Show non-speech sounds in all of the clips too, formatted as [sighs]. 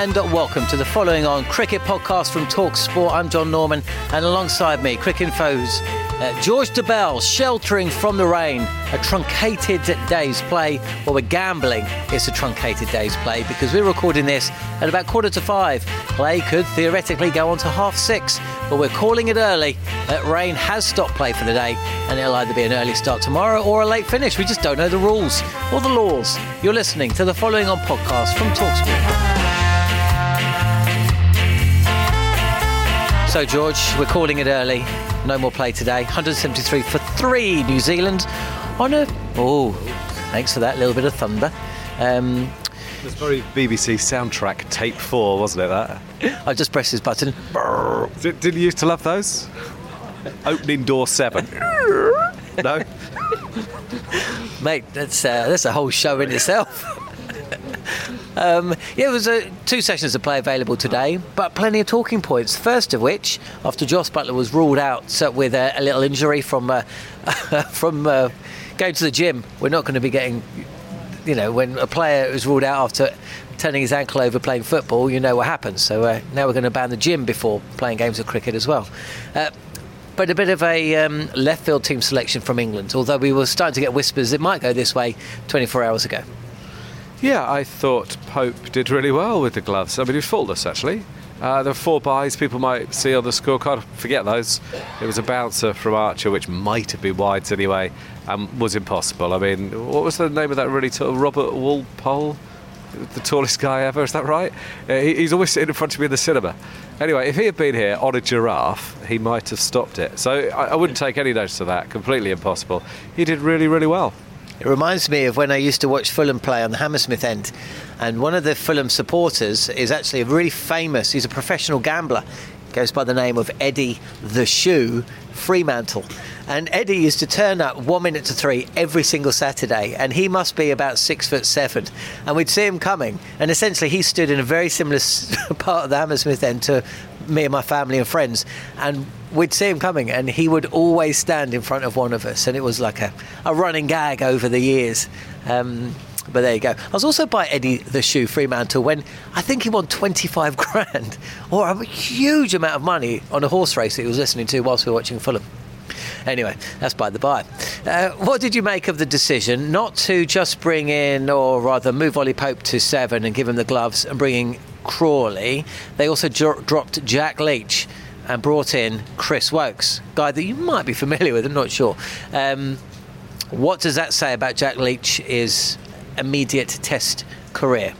And welcome to the following on cricket podcast from Talk Sport. I'm John Norman, and alongside me, Cricinfo's uh, George Dobell, sheltering from the rain. A truncated day's play. Well, we're gambling it's a truncated day's play because we're recording this at about quarter to five. Play could theoretically go on to half six, but we're calling it early. Uh, rain has stopped play for the day, and it'll either be an early start tomorrow or a late finish. We just don't know the rules or the laws. You're listening to the following on podcast from Talksport. So, George, we're calling it early. No more play today. 173 for three, New Zealand. On a. Oh, thanks for that little bit of thunder. Um, it was very BBC soundtrack tape four, wasn't it? That [laughs] I just pressed this button. Did, did you used to love those? Opening door seven. [laughs] no, mate, that's uh, that's a whole show in itself. [laughs] Um, yeah, there was uh, two sessions of play available today, but plenty of talking points. First of which, after Jos Buttler was ruled out uh, with a, a, little injury from uh, [laughs] from uh, going to the gym, we're not going to be getting, you know, when a player is ruled out after turning his ankle over playing football, you know what happens. So uh, now we're going to ban the gym before playing games of cricket as well uh, but a bit of a um, left field team selection from England, although we were starting to get whispers it might go this way 24 hours ago. Yeah, I thought Pope did really well with the gloves. I mean, he was faultless actually. Uh, there were four byes people might see on the scorecard. Forget those. It was a bouncer from Archer, which might have been wides anyway, and was impossible. I mean, what was the name of that really tall Robert Walpole? The tallest guy ever, is that right? Uh, he, he's always sitting in front of me in the cinema. Anyway, if he had been here on a giraffe, he might have stopped it. So I, I wouldn't take any notice of that. Completely impossible. He did really, really well. It reminds me of when I used to watch Fulham play on the Hammersmith end, and one of the Fulham supporters is actually a really famous. He's a professional gambler. Goes by the name of Eddie the Shoe Freemantle. And Eddie used to turn up one minute to three every single Saturday, and he must be about six foot seven. And we'd see him coming, and essentially he stood in a very similar [laughs] part of the Hammersmith end to me and my family and friends. And we'd see him coming, and he would always stand in front of one of us, and it was like a, a running gag over the years. Um, but there you go. I was also by Eddie the Shoe Freemantle when I think he won 25 [laughs] grand or a huge amount of money on a horse race that he was listening to whilst we were watching Fulham. Anyway, that's by the by. Uh, what did you make of the decision not to just bring in, or rather move Ollie Pope to seven and give him the gloves and bringing Crawley? They also dro- dropped Jack Leach and brought in Chris Woakes, guy that you might be familiar with, I'm not sure. Um, what does that say about Jack Leach's immediate Test career?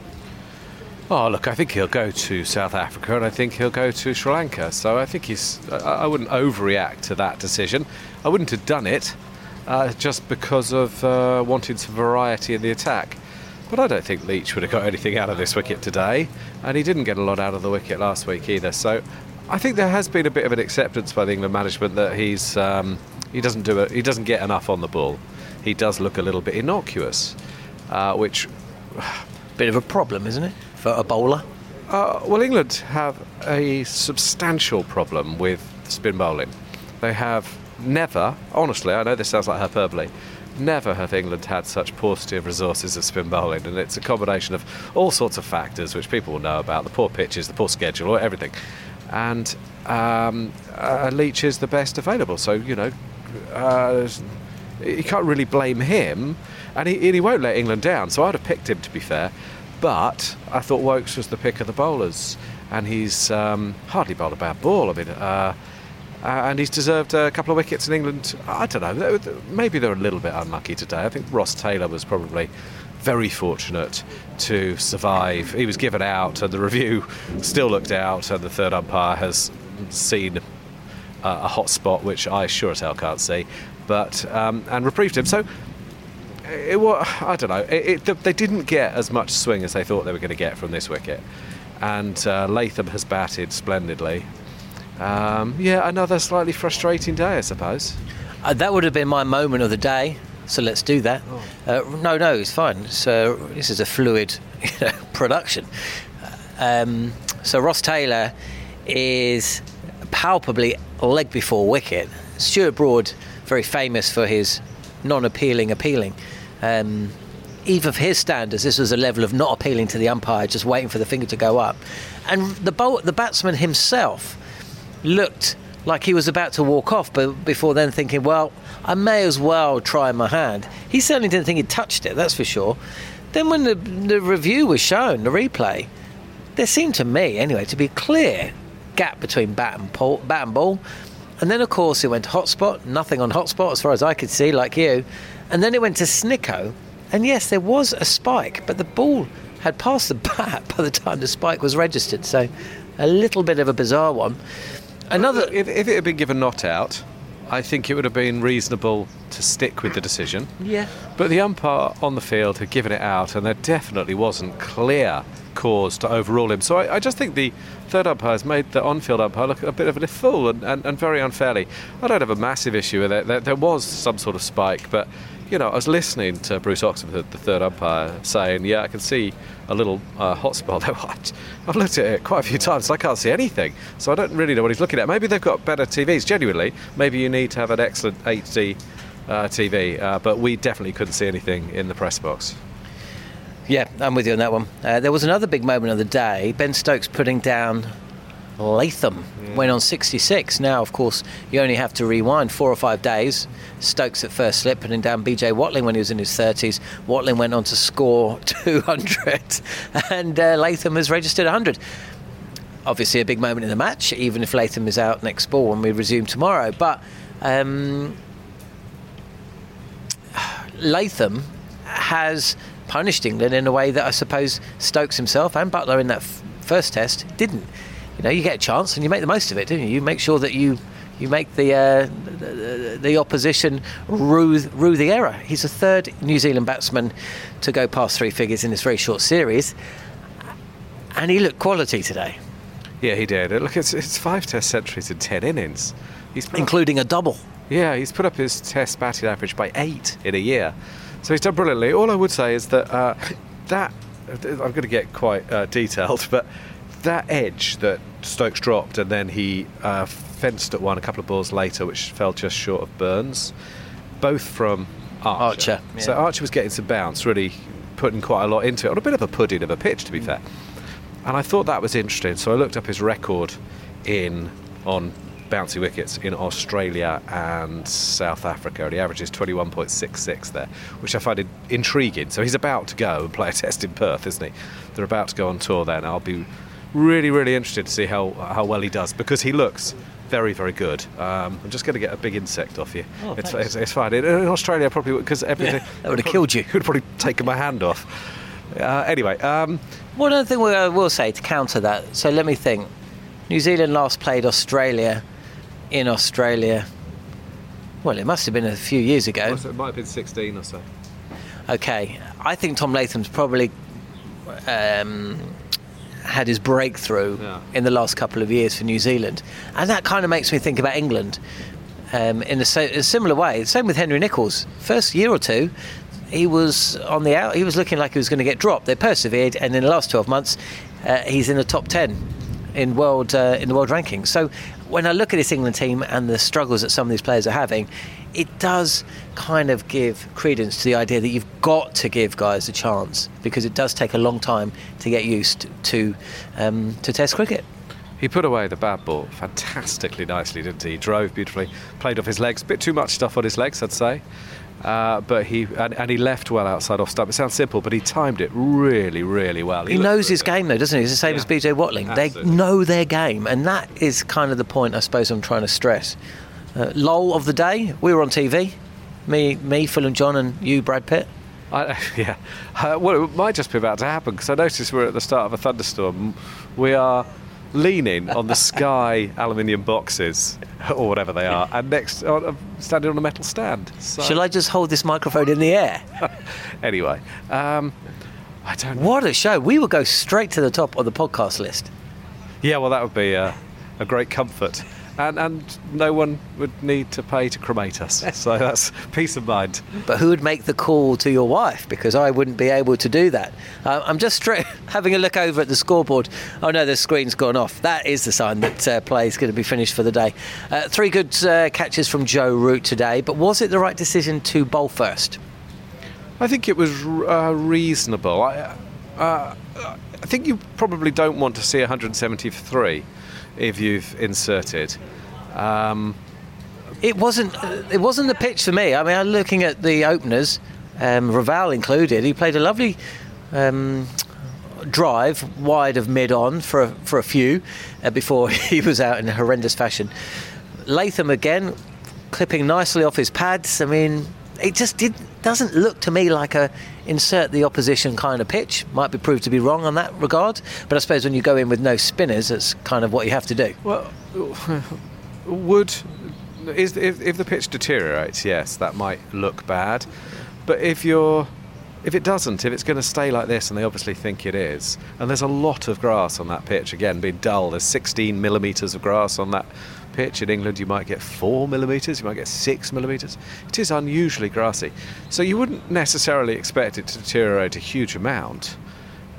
Oh, look, I think he'll go to South Africa and I think he'll go to Sri Lanka. So I think he's. I, I wouldn't overreact to that decision. I wouldn't have done it uh, just because of uh, wanting some variety in the attack. But I don't think Leach would have got anything out of this wicket today, and he didn't get a lot out of the wicket last week either. So I think there has been a bit of an acceptance by the England management that he's um, he doesn't do it. He doesn't get enough on the ball. He does look a little bit innocuous, uh, which [sighs] Bit of a problem, isn't it, for a bowler? Uh, well, England have a substantial problem with spin bowling. They have never, honestly, I know this sounds like hyperbole, never have England had such paucity of resources of spin bowling, and it's a combination of all sorts of factors which people will know about the poor pitches, the poor schedule, or everything. And um, uh, Leach is the best available, so you know, uh, you can't really blame him, and he, and he won't let England down. So I'd have picked him to be fair, but I thought Woakes was the pick of the bowlers, and he's um, hardly bowled a bad ball. I mean. Uh, uh, and he's deserved a couple of wickets in England. I don't know. Maybe they're a little bit unlucky today. I think Ross Taylor was probably very fortunate to survive. He was given out, and the review still looked out, and the third umpire has seen uh, a hot spot, which I sure as hell can't see, but um, and reprieved him. So. It, I don't know. It, it, they didn't get as much swing as they thought they were going to get from this wicket, and uh, Latham has batted splendidly. Um, yeah, another slightly frustrating day, I suppose. Uh, that would have been my moment of the day. So let's do that. Oh. Uh, no, no, it's fine. So this is a fluid [laughs] you know, production. Um, so Ross Taylor is palpably leg before wicket. Stuart Broad, very famous for his non-appealing appealing. Um, even of his standards, this was a level of not appealing to the umpire, just waiting for the finger to go up. And the, bowl, the batsman himself looked like he was about to walk off, but before then thinking, well, I may as well try my hand. He certainly didn't think he'd touched it, that's for sure. Then when the, the review was shown, the replay, there seemed to me, anyway, to be a clear gap between bat and, bat and ball. And then, of course, it went to hotspot, nothing on hotspot as far as I could see, like you. And then it went to Snicko, and yes, there was a spike, but the ball had passed the [laughs] bat by the time the spike was registered. So a little bit of a bizarre one. Another, if, if it had been given not out, I think it would have been reasonable to stick with the decision. Yeah. But the umpire on the field had given it out, and there definitely wasn't clear cause to overrule him. So I, I just think the third umpire has made the on-field umpire look a bit of a fool and, and, and very unfairly. I don't have a massive issue with it. There, there was some sort of spike, but you know, I was listening to Bruce Oxenford, the third umpire, saying, "Yeah, I can see a little uh, hot spot [laughs] there." I've looked at it quite a few times, I can't see anything. So I don't really know what he's looking at. Maybe they've got better TVs. Genuinely, maybe you need to have an excellent HD uh, TV, uh, but we definitely couldn't see anything in the press box. Yeah, I'm with you on that one. Uh, there was another big moment of the day. Ben Stokes putting down Latham yeah. went on 66. Now, of course, you only have to rewind four or five days. Stokes at first slip, putting down BJ Watling when he was in his 30s. Watling went on to score [laughs] 200, and uh, Latham has registered 100. Obviously, a big moment in the match, even if Latham is out next ball when we resume tomorrow. But um, [sighs] Latham has punished England in a way that I suppose Stokes himself and Buttler in that f- first test didn't you know, you get a chance and you make the most of it, don't you? You make sure that you you make the uh, the, the, opposition rue, rue the error. He's the third New Zealand batsman to go past three figures in this very short series, and he looked quality today. Yeah, he did. Look, it's, it's five Test centuries in ten innings, he's including a double. Yeah, he's put up his Test batting average by eight in a year, so he's done brilliantly. All I would say is that uh, that I'm going to get quite uh, detailed, [laughs] but that edge that Stokes dropped and then he uh, fenced at one a couple of balls later, which fell just short of Burns, both from Archer. Archer yeah. So Archer was getting some bounce, really putting quite a lot into it on a bit of a pudding of a pitch, to be mm. fair. And I thought that was interesting, so I looked up his record in on bouncy wickets in Australia and South Africa, and he averages 21.66 there, which I find intriguing. So he's about to go and play a [laughs] test in Perth, isn't he? They're about to go on tour then. I'll be really, really interested to see how, how well he does because he looks very, very good. Um, I'm just going to get a big insect off you. Oh, it's, it's, it's, fine. In, in Australia, probably because everything. Yeah, that would have killed you. [laughs] Would probably taken my hand off. Uh, anyway. Um, One other thing I will say to counter that. So let me think. New Zealand last played Australia in Australia. Well, it must have been a few years ago. It might have been 16 or so. Okay. I think Tom Latham's probably um, had his breakthrough Yeah. in the last couple of years for New Zealand, and that kind of makes me think about England um, in a, a similar way. Same with Henry Nicholls. First year or two, he was on the out. He was looking like he was going to get dropped. They persevered, and in the last 12 months, uh, he's in the top 10 in world uh, in the world rankings. So when I look at this England team and the struggles that some of these players are having, it does kind of give credence to the idea that you've got to give guys a chance because it does take a long time to get used to um, to Test cricket. He put away the bad ball fantastically nicely, didn't he? He drove beautifully, played off his legs. Bit too much stuff on his legs, I'd say. Uh, but he and, and he left well outside off stump. It sounds simple, but he timed it really, really well. He looked knows his game though, doesn't he? It's the same Yeah. as BJ Watling. They know their game, and that is kind of the point I suppose I'm trying to stress. Uh, lol of the day, we were on TV. Me, me, Phil and John, and you, Brad Pitt. I, [laughs] yeah. Uh, well, it might just be about to happen because I noticed we're at the start of a thunderstorm. We are leaning on the Sky aluminium boxes or whatever they are, and next uh, standing on a metal stand. So, Shall I just hold this microphone in the air? [laughs] Anyway, um, I don't. Know. What a show! We will go straight to the top of the podcast list. Yeah, well, that would be uh, a great comfort. And, and no one would need to pay to cremate us. [laughs] So that's peace of mind. But who would make the call to your wife? Because I wouldn't be able to do that. Uh, I'm just [laughs] having a look over at the scoreboard. Oh no, the screen's gone off. That is the sign that uh, play is going to be finished for the day. Uh, three good uh, catches from Joe Root today. But was it the right decision to bowl first? I think it was uh, reasonable. I, uh, I think you probably don't want to see 173 if you've inserted. Um, It wasn't. Uh, it wasn't the pitch for me. I mean, I'm looking at the openers, um, Raval included. He played a lovely um, drive wide of mid on for a, for a few uh, before [laughs] he was out in a horrendous fashion. Latham again, clipping nicely off his pads. I mean, it just did doesn't look to me like a insert the opposition kind of pitch. Might be proved to be wrong on that regard, but I suppose when you go in with no spinners, that's kind of what you have to do. well, [laughs] would is if, if the pitch deteriorates, yes, that might look bad. But if you're if it doesn't, if it's going to stay like this, and they obviously think it is, and there's a lot of grass on that pitch, again, being dull, there's 16 millimetres of grass on that pitch. In England, you might get 4 millimetres, you might get 6 millimetres. It is unusually grassy. So you wouldn't necessarily expect it to deteriorate a huge amount.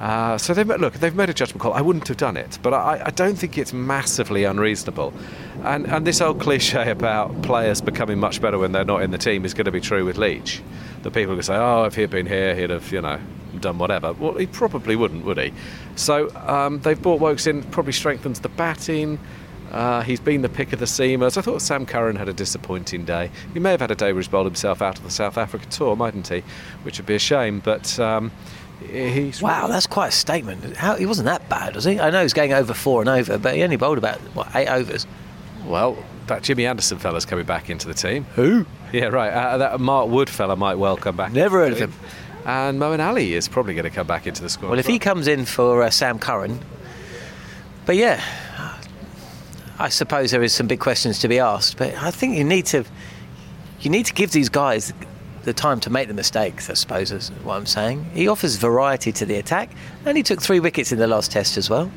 Uh, so they've look, they've made a judgment call. I wouldn't have done it, but I, I don't think it's massively unreasonable. And and this old cliche about players becoming much better when they're not in the team is going to be true with Leach. The people who say, oh, if he'd been here, he'd have, you know, done whatever. Well, he probably wouldn't, would he? So um, they've brought Woakes in, probably strengthens the batting. Uh, he's been the pick of the seamers. I thought Sam Curran had a disappointing day. He may have had a day where he's bowled himself out of the South Africa tour, mightn't he? Which would be a shame, but. Um, He's Wow, that's quite a statement. How, he wasn't that bad, was he? I know he's going over four and over, but he only bowled about what eight overs. Well, that Jimmy Anderson fella's coming back into the team. Who? Yeah, right. Uh, that Mark Wood fella might well come back. Never heard of team. And Moeen Ali is probably going to come back into the squad. Well, if he comes in for uh, Sam Curran, but yeah, I suppose there is some big questions to be asked. But I think you need to, you need to give these guys the time to make the mistakes. I suppose is what I'm saying. He offers variety to the attack, and he took three wickets in the last test as well.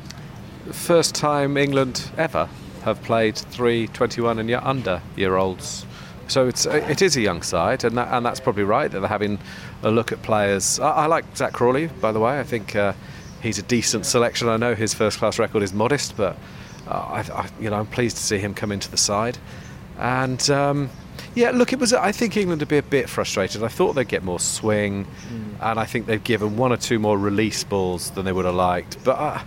first time England ever have played three 21 and under year olds. So it's it is a young side, and that, and that's probably right that they're having a look at players. I, I like Zak Crawley, by the way. I think uh, he's a decent selection. I know his first class record is modest, but I, I, you know I'm pleased to see him come into the side. And um, yeah, look, it was. I think England would be a bit frustrated. I thought they'd get more swing, and I think they've given one or two more release balls than they would have liked. But uh,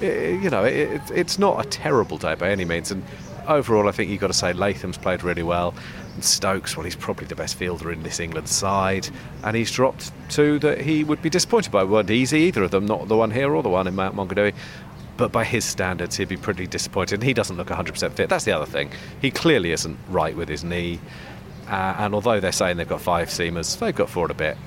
i you know, it, it, it's not a terrible day by any means. And overall, I think you've got to say Latham's played really well. And Stokes, well, he's probably the best fielder in this England side, and he's dropped two that he would be disappointed by. weren't easy either of them, not the one here or the one in Mount Maunganui. But by his standards, he'd be pretty disappointed. And he doesn't look 100% fit. That's the other thing. He clearly isn't right with his knee. Uh, and although they're saying they've got five seamers, they've got four and a bit.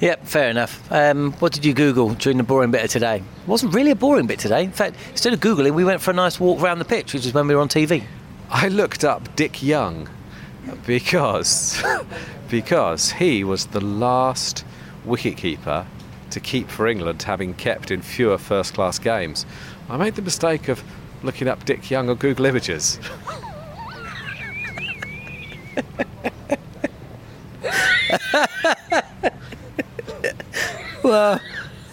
Yep, fair enough. Um, what did you Google during the boring bit of today? It wasn't really a boring bit today. In fact, instead of Googling, we went for a nice walk around the pitch, which is when we were on TV. I looked up Dick Young because [laughs] because he was the last wicketkeeper to keep for England, having kept in fewer first class games. I made the mistake of looking up Dick Young on Google Images. [laughs] well,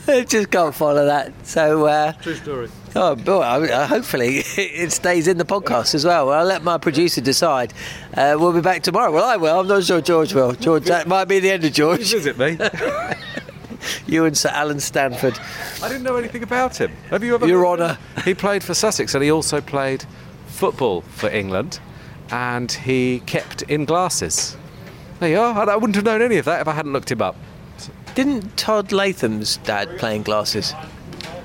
I just can't follow that. So, uh, True story. oh, boy, I- hopefully [laughs] it stays in the podcast as well. I'll let my producer decide. Uh, we'll be back tomorrow. Well, I will. I'm not sure George will. George, that might be the end of George. Visit me. [laughs] You and Sir Allen Stanford. I didn't know anything about him. Have you ever? Your Honour. He played for Sussex and he also played football for England, and he kept in glasses. There you are. I wouldn't have known any of that if I hadn't looked him up. Didn't Todd Latham's dad play in glasses?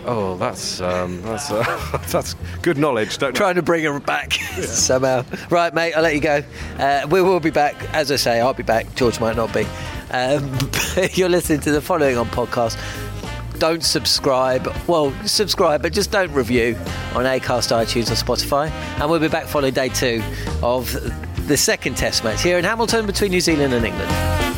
Oh, that's um, that's uh, [laughs] that's good knowledge. Don't Trying to bring her back [laughs] somehow. Right, mate, I'll let you go. Uh, we will be back. As I say, I'll be back. George might not be. Um, [laughs] you're listening to the following on podcast. Don't subscribe. Well, subscribe, but just don't review on Acast, iTunes, or Spotify. And we'll be back following day two of the second Test match here in Hamilton between New Zealand and England.